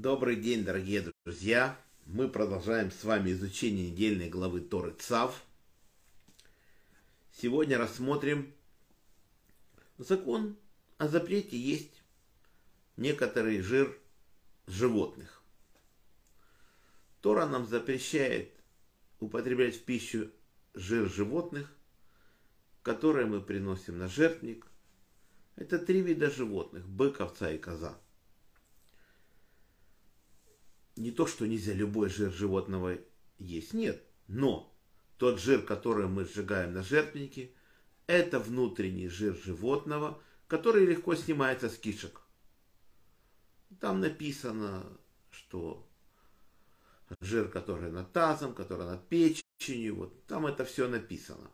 Добрый день, дорогие друзья! Мы продолжаем с вами изучение недельной главы Торы Цав. Сегодня рассмотрим закон о запрете есть некоторый жир животных. Тора нам запрещает употреблять в пищу жир животных, которые мы приносим на жертвник. Это три вида животных – бык, овца и коза – не то, что нельзя любой жир животного есть, нет. Но тот жир, который мы сжигаем на жертвеннике, это внутренний жир животного, который легко снимается с кишек. Там написано, что жир, который над тазом, который над печенью, вот там это все написано.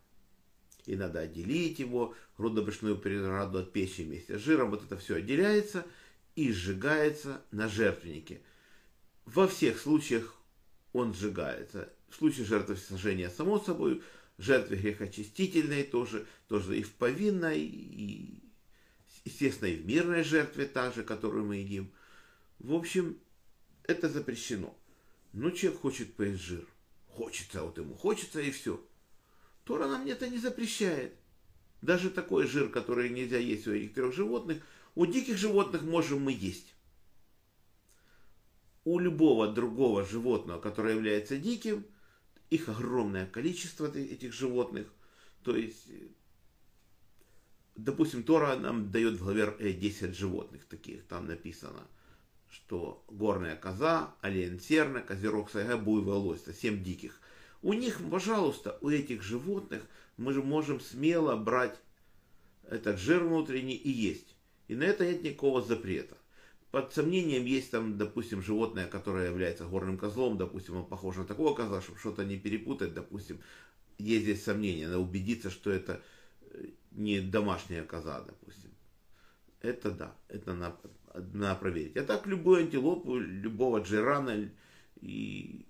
И надо отделить его, грудно-брюшную преграду от печени вместе с жиром. Вот это все отделяется и сжигается на жертвеннике – во всех случаях он сжигается. В случае жертвосожжения, само собой, жертвы грехочистительной тоже, тоже и в повинной, и, естественно, и в мирной жертве та же, которую мы едим. В общем, это запрещено. Но человек хочет поесть жир. Хочется, вот ему хочется и все. Тора нам это не запрещает. Даже такой жир, который нельзя есть у этих трех животных, у диких животных можем мы есть у любого другого животного, которое является диким, их огромное количество этих животных. То есть, допустим, Тора нам дает в главе 10 животных таких. Там написано, что горная коза, олень серна, козерог сайга, буйвол лось. Это 7 диких. У них, пожалуйста, у этих животных мы же можем смело брать этот жир внутренний и есть. И на это нет никакого запрета под сомнением есть там, допустим, животное, которое является горным козлом, допустим, он похож на такого козла, чтобы что-то не перепутать, допустим, есть здесь сомнения, надо убедиться, что это э, не домашняя коза, допустим. Это да, это надо, надо проверить. А так любую антилопу, любого джирана и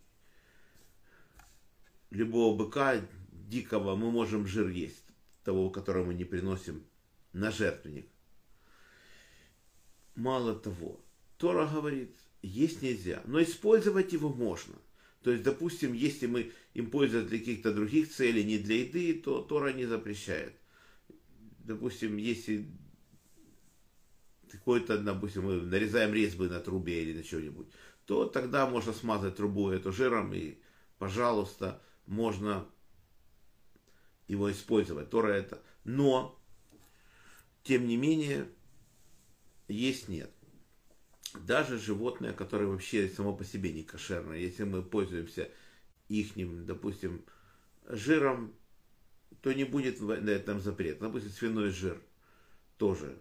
любого быка дикого мы можем жир есть, того, которого мы не приносим на жертвенник. Мало того, Тора говорит, есть нельзя, но использовать его можно. То есть, допустим, если мы им пользуемся для каких-то других целей, не для еды, то Тора не запрещает. Допустим, если какой-то, допустим, мы нарезаем резьбы на трубе или на что-нибудь, то тогда можно смазать трубу эту жиром и, пожалуйста, можно его использовать. Тора это. Но, тем не менее, есть нет. Даже животное, которое вообще само по себе не кошерное, если мы пользуемся ихним, допустим, жиром, то не будет на этом запрет. Допустим, свиной жир тоже.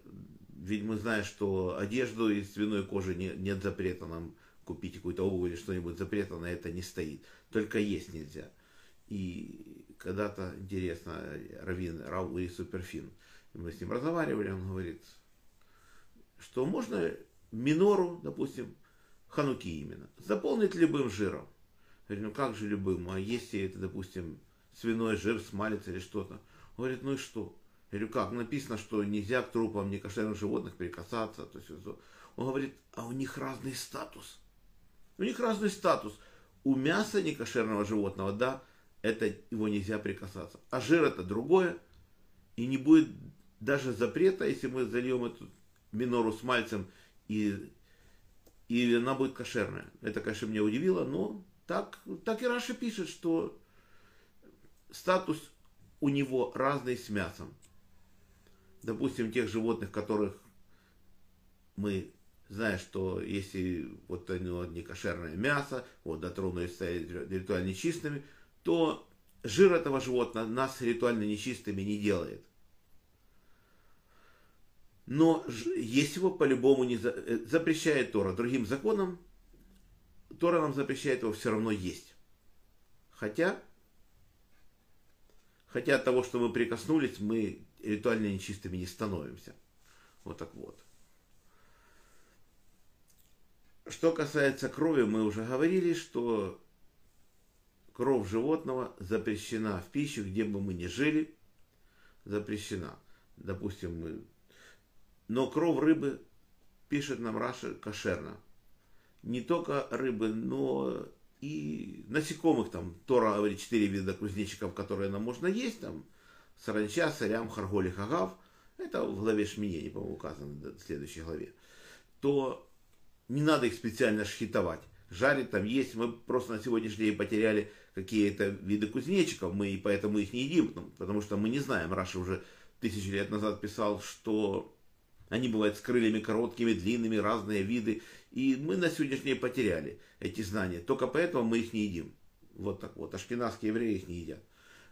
Ведь мы знаем, что одежду из свиной кожи не, нет запрета нам купить какую-то обувь или что-нибудь, запрета на это не стоит. Только есть нельзя. И когда-то, интересно, Равин Раули Суперфин, мы с ним разговаривали, он говорит, что можно минору, допустим, хануки именно, заполнить любым жиром. Я говорю, ну как же любым, а если это, допустим, свиной жир, смалец или что-то? Он говорит, ну и что? Я говорю, как? Написано, что нельзя к трупам некошерных животных прикасаться. То есть, он говорит, а у них разный статус. У них разный статус. У мяса некошерного животного, да, это его нельзя прикасаться. А жир это другое. И не будет даже запрета, если мы зальем эту минору с мальцем, и, и она будет кошерная. Это, конечно, меня удивило, но так, так и Раша пишет, что статус у него разный с мясом. Допустим, тех животных, которых мы знаем, что если вот они вот не кошерное мясо, вот дотронулись ритуально нечистыми, то жир этого животного нас ритуально нечистыми не делает. Но есть его по-любому не за... Э, запрещает Тора другим законом, Тора нам запрещает его все равно есть. Хотя, хотя от того, что мы прикоснулись, мы ритуально нечистыми не становимся. Вот так вот. Что касается крови, мы уже говорили, что кровь животного запрещена в пищу, где бы мы ни жили, запрещена. Допустим, мы но кровь рыбы, пишет нам Раши, кошерна. не только рыбы, но и насекомых. Там Тора говорит четыре вида кузнечиков, которые нам можно есть. Там саранча, סלעם, חרגול, חגב. Это в главе Шмини, по-моему, указано в следующей главе. То не надо их специально шхитовать. Жарить там есть. Мы просто на сегодняшний день потеряли какие-то виды кузнечиков. Мы и поэтому их не едим. Потому что мы не знаем. Раши уже тысячи лет назад писал, что они бывают с крыльями короткими, длинными, разные виды. И мы на сегодняшний день потеряли эти знания. Только поэтому мы их не едим. Вот так вот. Ашкенадские евреи их не едят.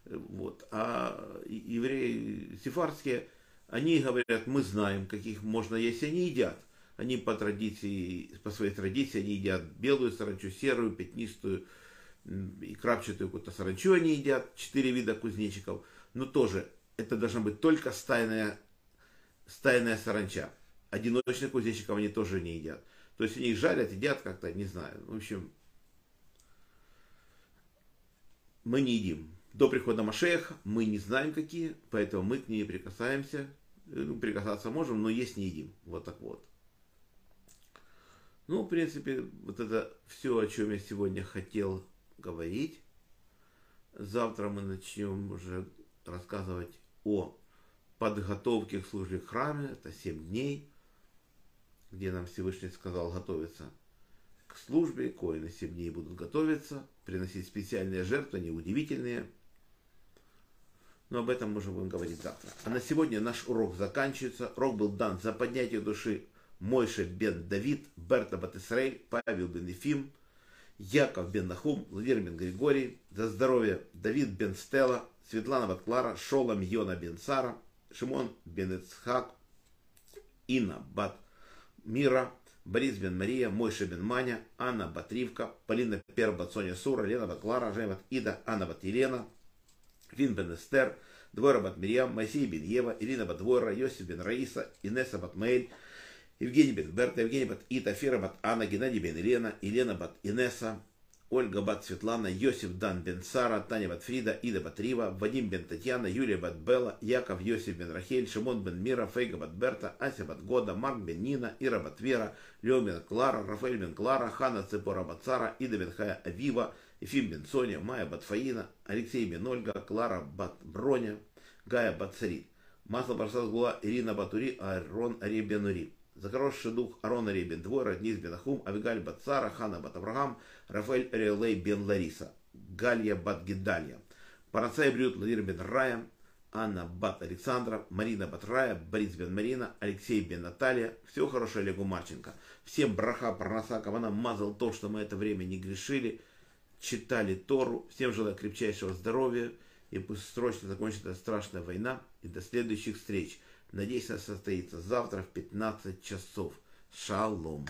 Вот. А евреи сефардские, они говорят, мы знаем, каких можно есть, они едят. Они по традиции, по своей традиции, они едят белую саранчу, серую, пятнистую и крапчатую какую-то саранчу они едят. Четыре вида кузнечиков. Но тоже это должна быть только стайная, стайная саранча. Одиночных кузнечиков они тоже не едят. То есть они их жарят, едят как-то, не знаю. В общем, мы не едим. До прихода Машеха мы не знаем какие, поэтому мы к ней прикасаемся. Ну, прикасаться можем, но есть не едим. Вот так вот. Ну, в принципе, вот это все, о чем я сегодня хотел говорить. Завтра мы начнем уже рассказывать о подготовке к службе в храме. Это 7 дней, где нам Всевышний сказал готовиться к службе. Коины 7 дней будут готовиться, приносить специальные жертвы, неудивительные. Но об этом мы уже будем говорить завтра. А на сегодня наш урок заканчивается. Урок был дан за поднятие души Мойше бен Давид, Берта Батисраэль, Павел бен Ефим, Яков бен Нахум, Владимир бен Григорий, за здоровье Давид бен Стела, Светлана бат Клара, Шолом Йона бен Сара, Шимон бен Ицхак, Инна бат Мира, Борис бен Мария, Мойша бен Маня, Анна бат Ривка, Полина Пер бат Соня Сура, Лена бат Клара, Ида, Анна бат Елена, Фин бен Эстер, Двойра бат Мирьям, Моисей бен Ева, Ирина бат Двойра, Йосиф бен Раиса, Инесса бат Мэйль, Евгений бен Берта, Евгений бат Ита, Фира бат Анна, Геннадий бен Елена, Елена бат Инесса, Ольга бат Светлана, Йосиф дан бен Сара, Таня бат Фрида, Ида бат Рива, Вадим бен Татьяна, Юлия бат Белла, Яков Йосиф бен Рахель, Шимон бен Мира, Фейга бат Берта, Ася бат Года, Марк бен Нина, Ира бат Вера, Лео Клара, Рафаэль бен Клара, Хана Цепора бат Сара, Ида бен Хая Авива, Ефим бен Соня, Майя бат Фаина, Алексей бен Ольга, Клара бат Броня, Гая бат Сарит, Масло Барсас Ирина Батури, Арон Ари бен Ури. За хороший дух Арона Ребен Двора, Низ бен Ахум, Авигаль бат Сара, Хана бат Авраам, Рафаэль Релей бен Лариса, Галья бат Гедалья, Парацай Брют Владимир бен Рая, Анна бат Александра, Марина бат Рая, Борис бен Марина, Алексей бен Наталья. Всего хорошего Олегу Марченко. Всем браха, парнаса, Кавана мазал то, что мы это время не грешили, читали Тору. Всем желаю крепчайшего здоровья. И пусть срочно закончится страшная война. И до следующих встреч. Надеюсь, она состоится завтра в 15 часов. Шалом.